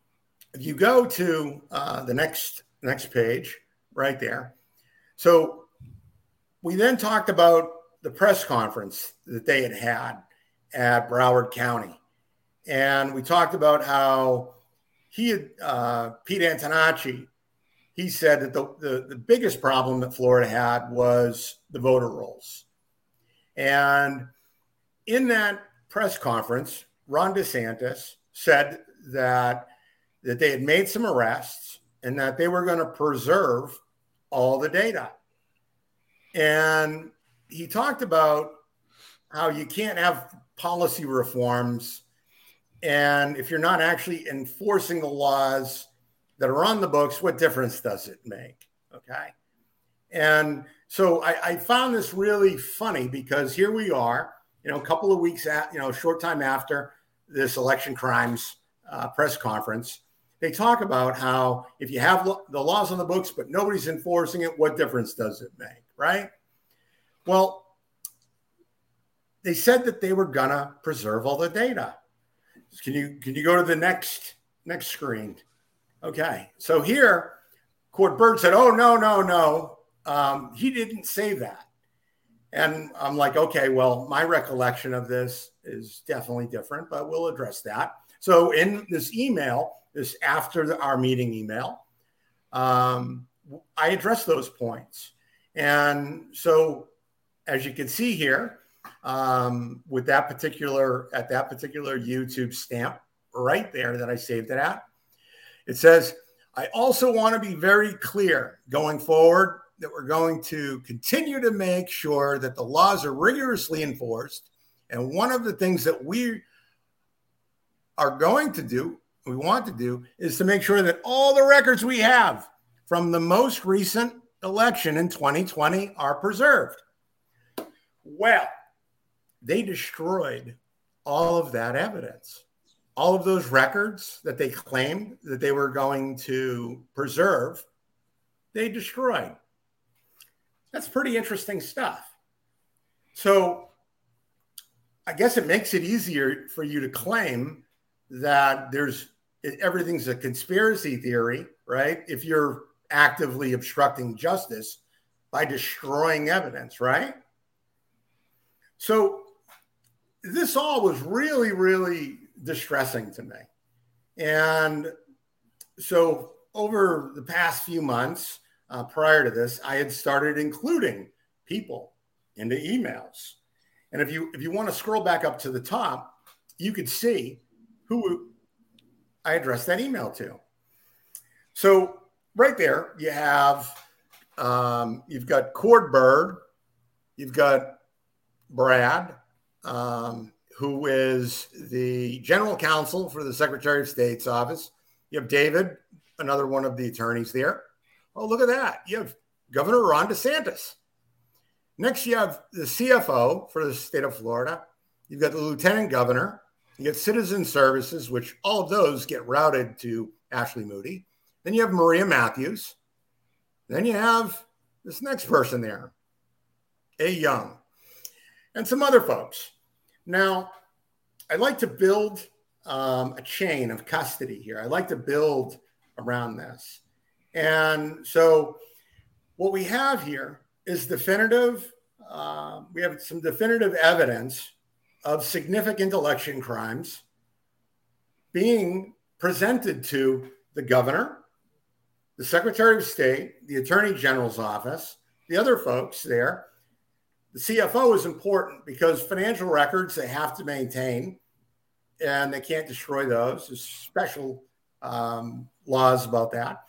if you go to uh, the next next page, right there. So we then talked about the press conference that they had had at Broward County, and we talked about how he had uh, Pete Antonacci. He said that the, the the biggest problem that Florida had was the voter rolls, and in that press conference, Ron DeSantis said that that they had made some arrests and that they were going to preserve all the data. And he talked about how you can't have policy reforms and if you're not actually enforcing the laws that are on the books, what difference does it make? Okay. And so I, I found this really funny because here we are, you know, a couple of weeks at, you know, a short time after this election crimes uh, press conference, they talk about how if you have lo- the laws on the books, but nobody's enforcing it, what difference does it make? Right. Well, they said that they were gonna preserve all the data. Can you can you go to the next next screen? Okay, so here, Cord Byrd said, "Oh no, no, no, um, he didn't say that." And I'm like, okay, well, my recollection of this is definitely different, but we'll address that. So in this email, this after the, our meeting email, um, I addressed those points. And so, as you can see here, um, with that particular at that particular YouTube stamp right there that I saved it at. It says, I also want to be very clear going forward that we're going to continue to make sure that the laws are rigorously enforced. And one of the things that we are going to do, we want to do, is to make sure that all the records we have from the most recent election in 2020 are preserved. Well, they destroyed all of that evidence. All of those records that they claimed that they were going to preserve, they destroyed. That's pretty interesting stuff. So I guess it makes it easier for you to claim that there's everything's a conspiracy theory, right? If you're actively obstructing justice by destroying evidence, right? So this all was really, really distressing to me. And so over the past few months uh, prior to this, I had started including people into emails. And if you if you want to scroll back up to the top, you could see who I addressed that email to. So right there, you have um, you've got Cord Byrd, you've got Brad, um, who is the general counsel for the Secretary of State's office. You have David, another one of the attorneys there. Oh, look at that. You have Governor Ron DeSantis. Next, you have the CFO for the state of Florida. You've got the lieutenant governor. You get citizen services, which all of those get routed to Ashley Moody. Then you have Maria Matthews. Then you have this next person there, A. Young and some other folks. Now, I'd like to build um, a chain of custody here. I like to build around this. And so, what we have here is definitive, uh, we have some definitive evidence of significant election crimes being presented to the governor, the secretary of state, the attorney general's office, the other folks there, the CFO is important because financial records they have to maintain and they can't destroy those. There's special um, laws about that.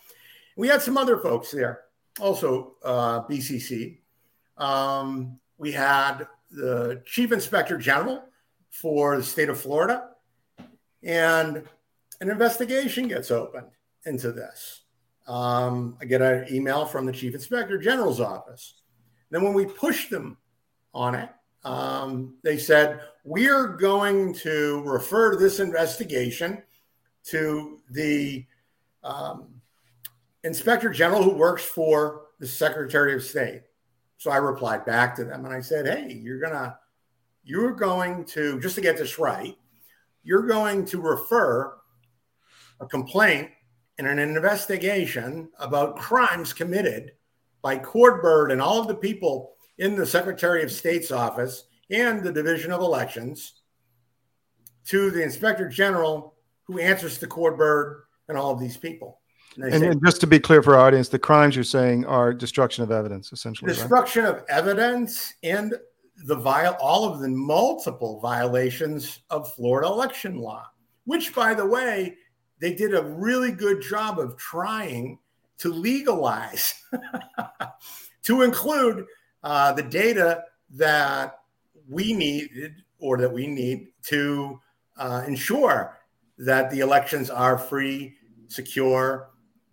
We had some other folks there, also uh, BCC. Um, we had the Chief Inspector General for the state of Florida, and an investigation gets opened into this. Um, I get an email from the Chief Inspector General's office. Then, when we push them on it. Um, they said, We're going to refer this investigation to the um, inspector general who works for the secretary of state. So I replied back to them and I said, Hey, you're going to, you're going to, just to get this right, you're going to refer a complaint and an investigation about crimes committed by Cord Byrd and all of the people in the Secretary of State's office and the Division of Elections to the Inspector General who answers to Cord Byrd and all of these people. And, and, say, and, just to be clear for our audience, the crimes you're saying are destruction of evidence, essentially. Destruction right? of evidence and the viol all of the multiple violations of Florida election law, which, by the way, they did a really good job of trying to legalize, to include uh, the data that we needed or that we need to uh, ensure that the elections are free, secure,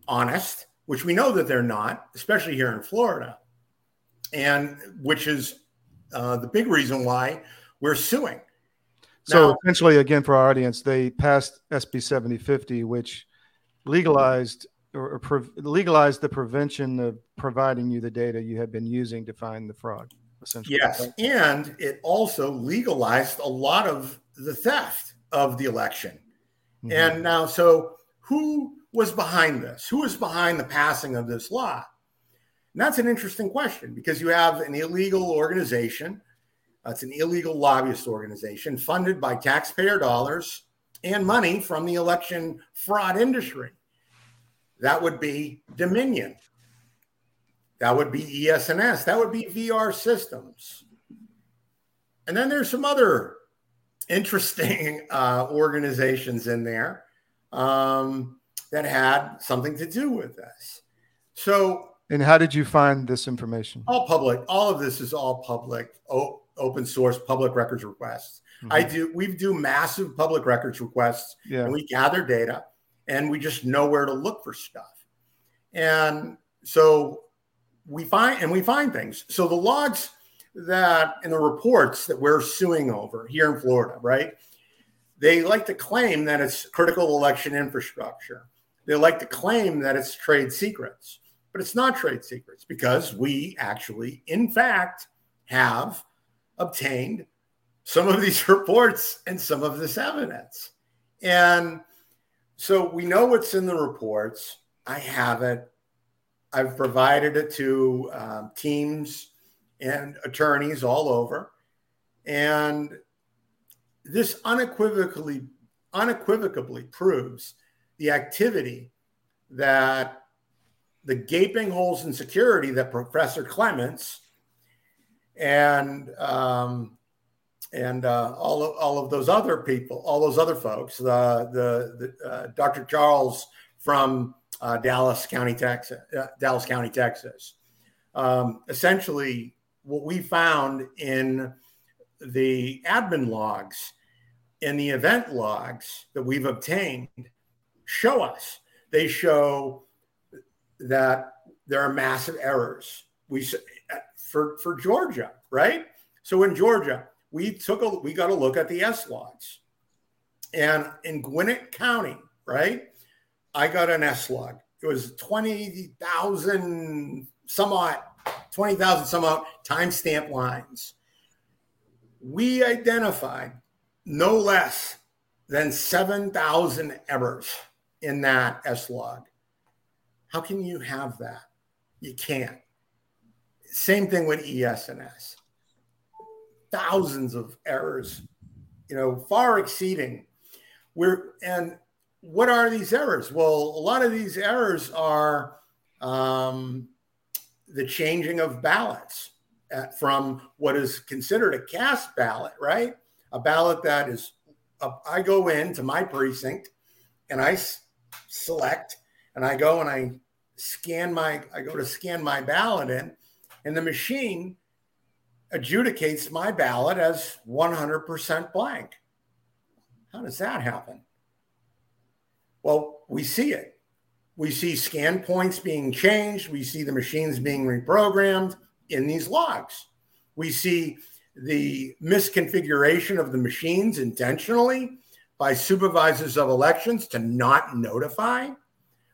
honest, which we know that they're not, especially here in Florida, and which is uh, the big reason why we're suing. So now, essentially, again, for our audience, they passed SB 7050, which legalized or, or pre- legalized the prevention of providing you the data you have been using to find the fraud. Essentially, yes, and it also legalized a lot of the theft of the election. Mm-hmm. And now, so who was behind this? Who was behind the passing of this law? And that's an interesting question because you have an illegal organization. It's an illegal lobbyist organization funded by taxpayer dollars and money from the election fraud industry. That would be Dominion. That would be ES&S. That would be VR systems. And then there's some other interesting uh, organizations in there um, that had something to do with this. So, and how did you find this information? All public. All of this is all public, o- open source, public records requests. Mm-hmm. I do. We do massive public records requests, yeah. and we gather data, and we just know where to look for stuff. And so we find and we find things. So the logs that in the reports that we're suing over here in Florida, right? They like to claim that it's critical election infrastructure. They like to claim that it's trade secrets, but it's not trade secrets because we actually, in fact, have obtained some of these reports and some of this evidence. And so we know what's in the reports. I have it. I've provided it to um, teams and attorneys all over. And this unequivocally, unequivocally proves the activity that the gaping holes in security that Professor Clements and um, and uh, all of all of those other people, all those other folks, uh, the the uh, Dr. Charles from uh, Dallas County, Texas, uh, Dallas County, Texas, um, essentially what we found in the admin logs in the event logs that we've obtained show us. They show that there are massive errors. We for for georgia right? So in georgia we took a we got a look at the s logs and in gwinnett county right i got an s log it was 20000 somewhat 20,000 some out timestamp lines. We identified no less than 7,000 errors in that S log. How can you have that? You can't. Same thing with ES&S. Thousands of errors, you know, far exceeding. We're and what are these errors? Well, a lot of these errors are um, the changing of ballots at, from what is considered a cast ballot, right? A ballot that is, uh, I go into my precinct and I s- select and I go and I scan my, I go to scan my ballot in, and the machine adjudicates my ballot as 100% blank. How does that happen? Well, we see it. We see scan points being changed. We see the machines being reprogrammed in these logs. We see the misconfiguration of the machines intentionally by supervisors of elections to not notify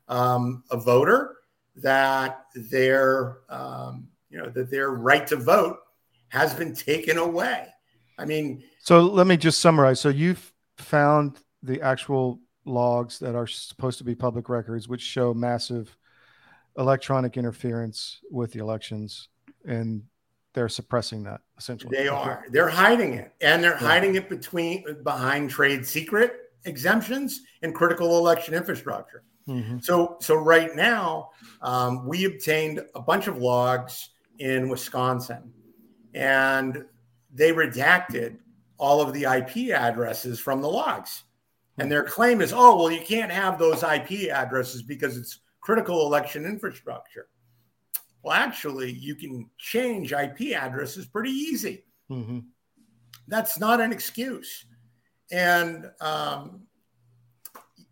um, a voter that their um, you know that their right to vote has been taken away. I mean, so let me just summarize. So you've found the actual logs that are supposed to be public records, which show massive electronic interference with the elections, and they're suppressing that essentially. They are. They're hiding it, and they're yeah. hiding it between behind trade secret exemptions and critical election infrastructure. Mm-hmm. So, so right now, um, we obtained a bunch of logs in Wisconsin, and they redacted all of the IP addresses from the logs. And their claim is, oh, well, you can't have those IP addresses because it's critical election infrastructure. Well, actually, you can change IP addresses pretty easy. Mm-hmm. That's not an excuse. And um,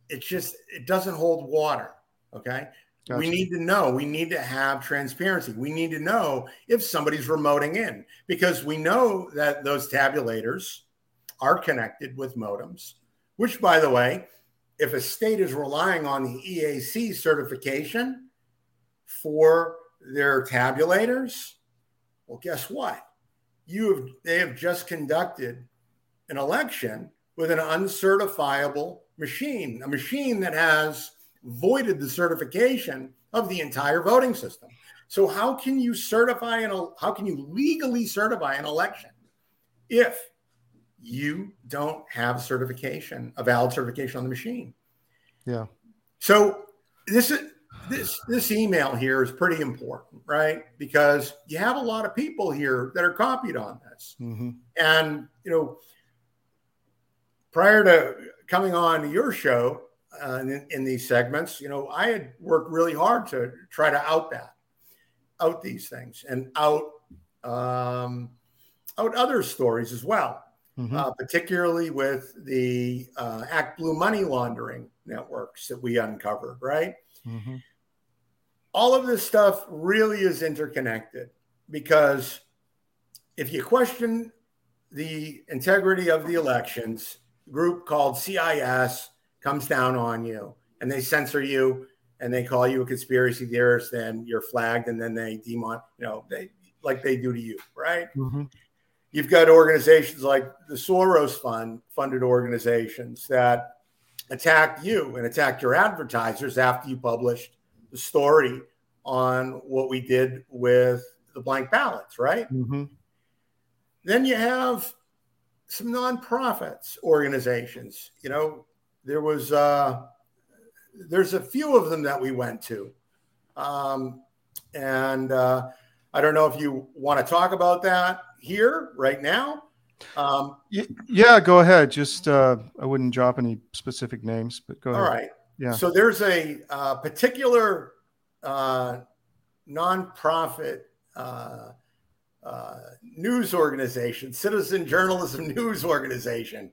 it's just, it doesn't hold water. Okay. Gotcha. We need to know. We need to have transparency. We need to know if somebody's remoting in because we know that those tabulators are connected with modems, which, by the way, if a state is relying on the EAC certification for their tabulators, well, guess what? You have they have just conducted an election with an uncertifiable machine, a machine that has voided the certification of the entire voting system. So how can you certify an how can you legally certify an election if you don't have certification, a valid certification on the machine? Yeah. So this is this this email here is pretty important, right? Because you have a lot of people here that are copied on this. Mm-hmm. And you know, prior to coming on your show, uh, in, in, these segments, you know, I had worked really hard to try to out that, out these things, and out um, out other stories as well, mm-hmm. uh, particularly with the uh, Act Blue money laundering networks that we uncovered. Right, mm-hmm. all of this stuff really is interconnected because if you question the integrity of the elections, group called CIS comes down on you and they censor you and they call you a conspiracy theorist, and you're flagged and then they demon, you know, they like they do to you, right? Mm-hmm. You've got organizations like the Soros Fund funded organizations that attacked you and attacked your advertisers after you published the story on what we did with the blank ballots, right? Mm-hmm. Then you have some nonprofits organizations, you know, there was uh, there's a few of them that we went to, um, and uh, I don't know if you want to talk about that here right now. Um, yeah, go ahead. Just uh, I wouldn't drop any specific names, but go all ahead. All right. Yeah. So there's a uh, particular uh, nonprofit uh, uh, news organization, citizen journalism news organization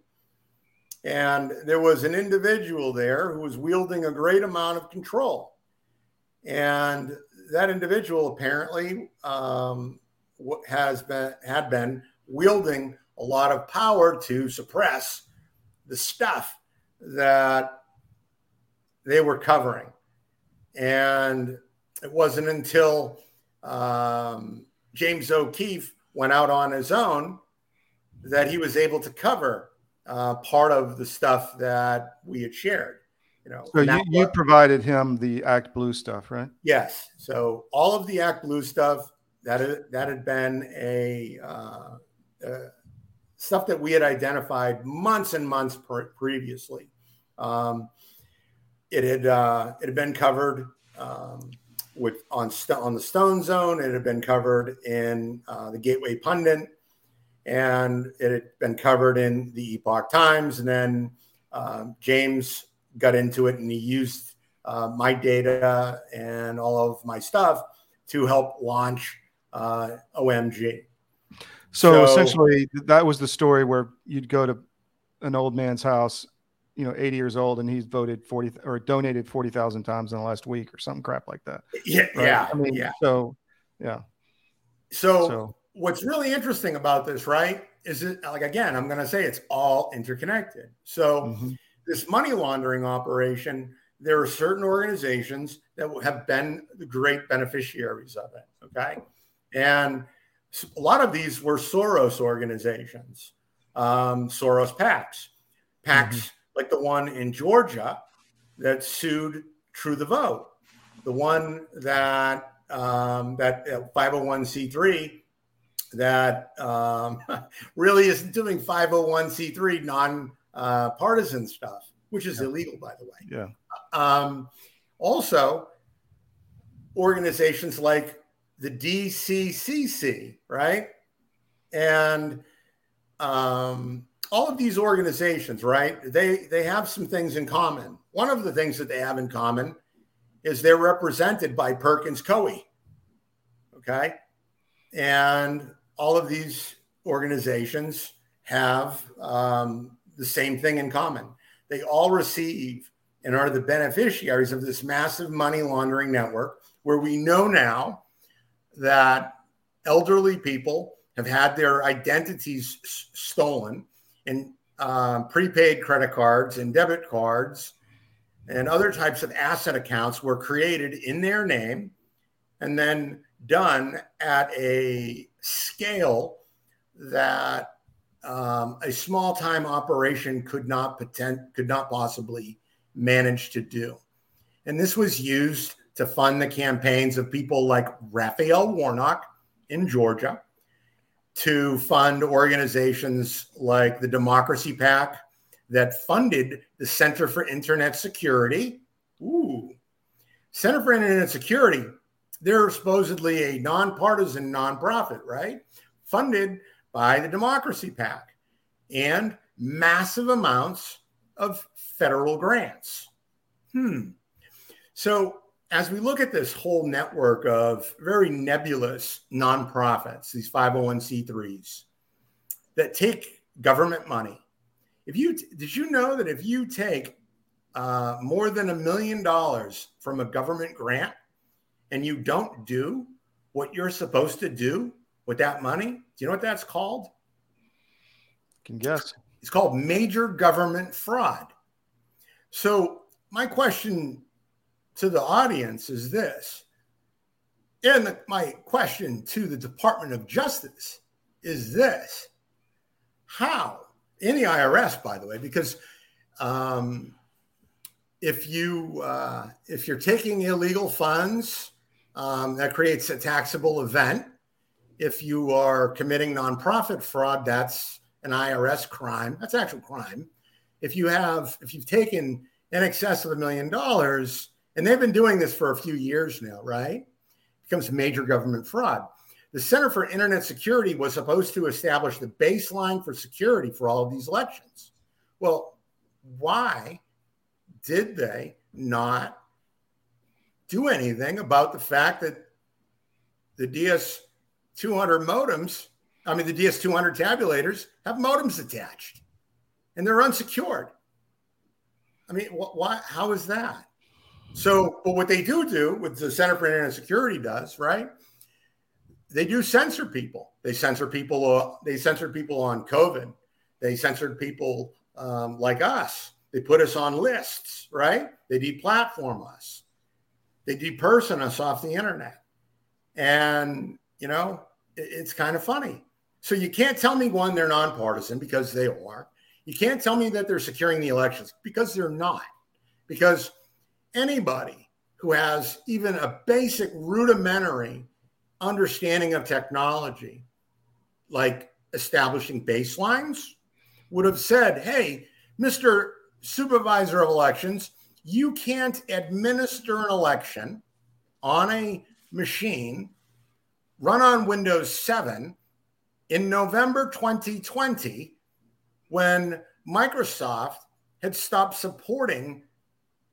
and there was an individual there who was wielding a great amount of control. And that individual apparently um, has been had been wielding a lot of power to suppress the stuff that they were covering. And it wasn't until um, James O'Keefe went out on his own that he was able to cover uh, part of the stuff that we had shared. You know, so you, you provided him the Act Blue stuff, right? Yes. So all of the Act Blue stuff that had, that had been a uh, uh, stuff that we had identified months and months previously. Um, it had uh, it had been covered um, with on on the Stone Zone. It had been covered in uh, the Gateway Pundit and it had been covered in the Epoch Times. And then um, James got into it and he used uh, my data and all of my stuff to help launch uh, OMG. So, so, essentially, that was the story where you'd go to an old man's house, you know, 80 years old, and he's voted 40 or donated 40,000 times in the last week or something crap like that. Yeah. Right? Yeah. I mean, yeah. So, yeah. So, so what's really interesting about this, right, is it like again, I'm going to say it's all interconnected. So, mm-hmm. this money laundering operation, there are certain organizations that have been the great beneficiaries of it. Okay, and a lot of these were Soros organizations, um, Soros PACs, PACs mm-hmm. like the one in Georgia that sued True the Vote, the one that um, that 501c3 that um, really isn't doing 501c3 non uh, partisan stuff, which is yeah. illegal, by the way. Yeah. Um, also, organizations like the DCCC, right? And um, all of these organizations, right? They they have some things in common. One of the things that they have in common is they're represented by Perkins Coie. Okay, and all of these organizations have um, the same thing in common. They all receive and are the beneficiaries of this massive money laundering network, where we know now that elderly people have had their identities s- stolen and um, prepaid credit cards and debit cards and other types of asset accounts were created in their name and then done at a scale that um, a small time operation could not pretend, could not possibly manage to do. And this was used to fund the campaigns of people like Raphael Warnock in Georgia, to fund organizations like the Democracy PAC that funded the Center for Internet Security. Ooh, Center for Internet Security, they're supposedly a nonpartisan nonprofit, right? Funded by the Democracy PAC and massive amounts of federal grants. Hmm. So as we look at this whole network of very nebulous nonprofits, these 501c3s that take government money, if you did you know that if you take uh, more than a million dollars from a government grant and you don't do what you're supposed to do with that money, do you know what that's called? I Can guess. It's called major government fraud. So my question to the audience is this. And the, my question to the Department of Justice is this How, in the IRS, by the way, because um, if you uh, if you're taking illegal funds, um, that creates a taxable event. If you are committing nonprofit fraud, that's an IRS crime. That's actual crime. If you have if you've taken in excess of a million dollars, and they've been doing this for a few years now, right? It becomes major government fraud. The Center for Internet Security was supposed to establish the baseline for security for all of these elections. Well, why did they not do anything about the fact that the DS 200 modems, I mean, the DS 200 tabulators have modems attached and they're unsecured? I mean, wh- why, how is that? So, but what they do do, what the Center for Internet Security does, right? They do censor people. They censor people. Uh, they censor people on COVID. They censored people um, like us. They put us on lists, right? They deplatform us. They deperson us off the internet. And, you know, it, it's kind of funny. So you can't tell me one, they're nonpartisan because they are. You can't tell me that they're securing the elections because they're not. Because anybody who has even a basic rudimentary understanding of technology, like establishing baselines, would have said, hey, Mr. Supervisor of Elections, you can't administer an election on a machine run on Windows 7 in November 2020 when Microsoft had stopped supporting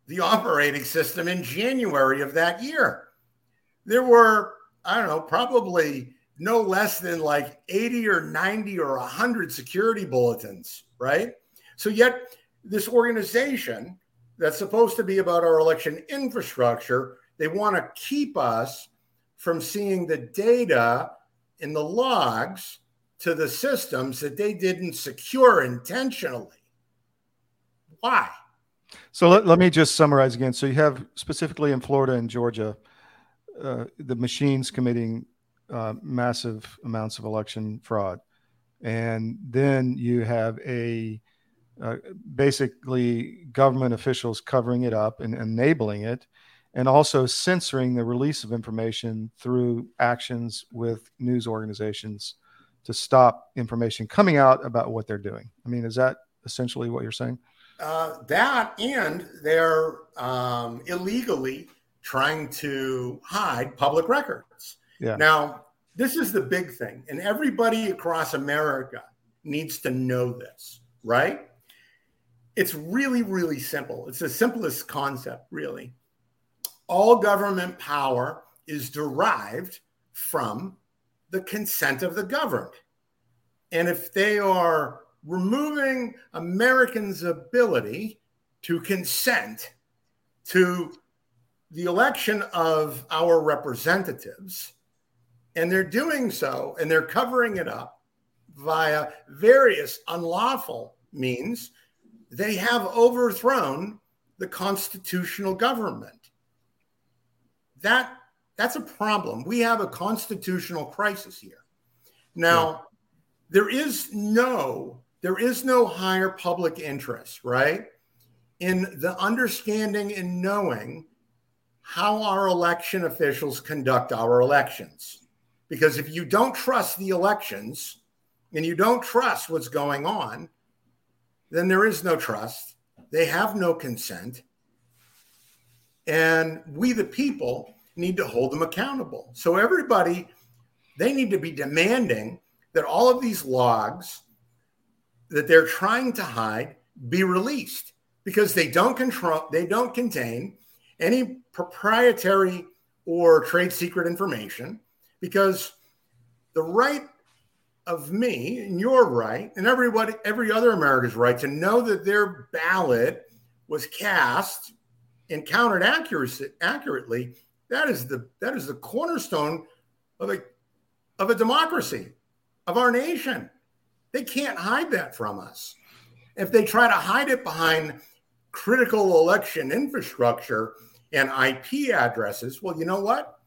the operating system in January of that year. There were, I don't know, probably no less than like 80 or 90 or 100 security bulletins, right? So, yet this organization that's supposed to be about our election infrastructure, they want to keep us from seeing the data in the logs to the systems that they didn't secure intentionally. Why? So let, let me just summarize again. So you have specifically in Florida and Georgia, uh, the machines committing uh, massive amounts of election fraud. And then you have a uh, basically government officials covering it up and enabling it, and also censoring the release of information through actions with news organizations to stop information coming out about what they're doing. I mean, is that essentially what you're saying? Uh, that and they're um, illegally trying to hide public records. Yeah. Now, this is the big thing, and everybody across America needs to know this, right? It's really, really simple. It's the simplest concept, really. All government power is derived from the consent of the governed. And if they are removing Americans' ability to consent to the election of our representatives, and they're doing so and they're covering it up via various unlawful means, they have overthrown the constitutional government. That that's a problem. We have a constitutional crisis here. Now, yeah. there is no there is no higher public interest, right? In the understanding and knowing how our election officials conduct our elections. Because if you don't trust the elections and you don't trust what's going on, then there is no trust. They have no consent. And we, the people, need to hold them accountable. So, everybody, they need to be demanding that all of these logs that they're trying to hide be released because they don't control, they don't contain any proprietary or trade secret information because the right of me and your right and everybody every other american's right to know that their ballot was cast and counted accuracy, accurately that is the that is the cornerstone of a of a democracy of our nation. They can't hide that from us. If they try to hide it behind critical election infrastructure and ip addresses well you know what?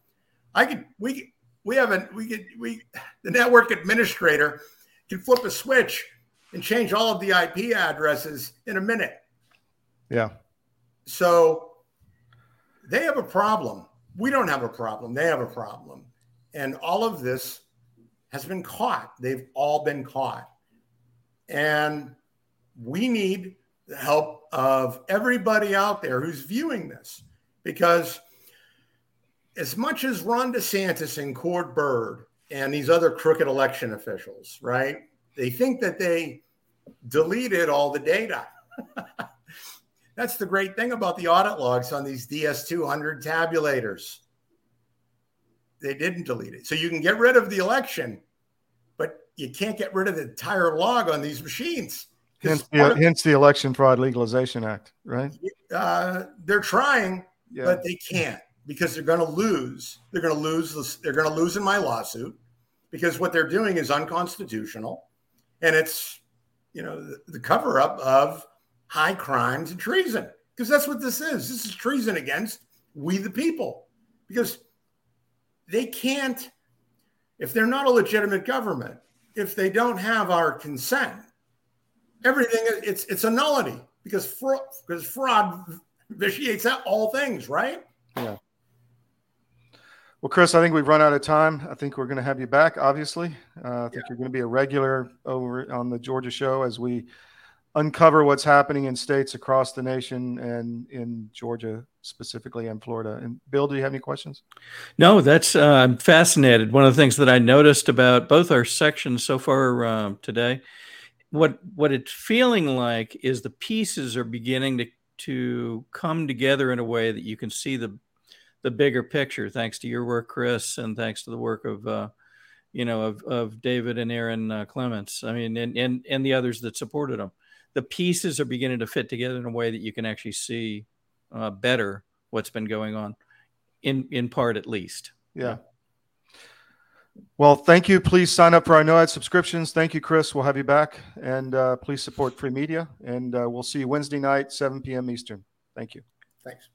I could we we haven't we could we the network administrator can flip a switch and change all of the ip addresses in a minute. Yeah. So they have a problem. We don't have a problem. They have a problem. And all of this has been caught. They've all been caught. And we need the help of everybody out there who's viewing this because as much as Ron DeSantis and Cord Byrd and these other crooked election officials, right? They think that they deleted all the data. That's the great thing about the audit logs on these DS200 tabulators. They didn't delete it. So you can get rid of the election, but you can't get rid of the entire log on these machines. Hence the, hence the Election Fraud Legalization Act, right? Uh, they're trying, yeah. but they can't because they're going to lose. They're going to lose. They're going to lose in my lawsuit because what they're doing is unconstitutional, and it's you know the, the cover up of high crimes and treason because that's what this is. This is treason against we the people because they can't if they're not a legitimate government if they don't have our consent everything it's it's a nullity because fraud because fraud vitiates all things right yeah well, Chris, I think we've run out of time. I think we're going to have you back, obviously. Uh, I think yeah. you're going to be a regular over on the Georgia show as we uncover what's happening in states across the nation and in Georgia specifically and Florida. And Bill, do you have any questions? No, that's uh, I'm fascinated. One of the things that I noticed about both our sections so far uh, today, what what it's feeling like is the pieces are beginning to to come together in a way that you can see the the bigger picture, thanks to your work, Chris, and thanks to the work of, uh, you know, of, of David and Erin uh, Clements. I mean, and, and, and the others that supported them. The pieces are beginning to fit together in a way that you can actually see uh, better what's been going on, in in part at least. Yeah. Well, thank you. Please sign up for our NOAD subscriptions. Thank you, Chris. We'll have you back. And uh, please support free media. And uh, we'll see you Wednesday night, 7 p.m. Eastern. Thank you. Thanks.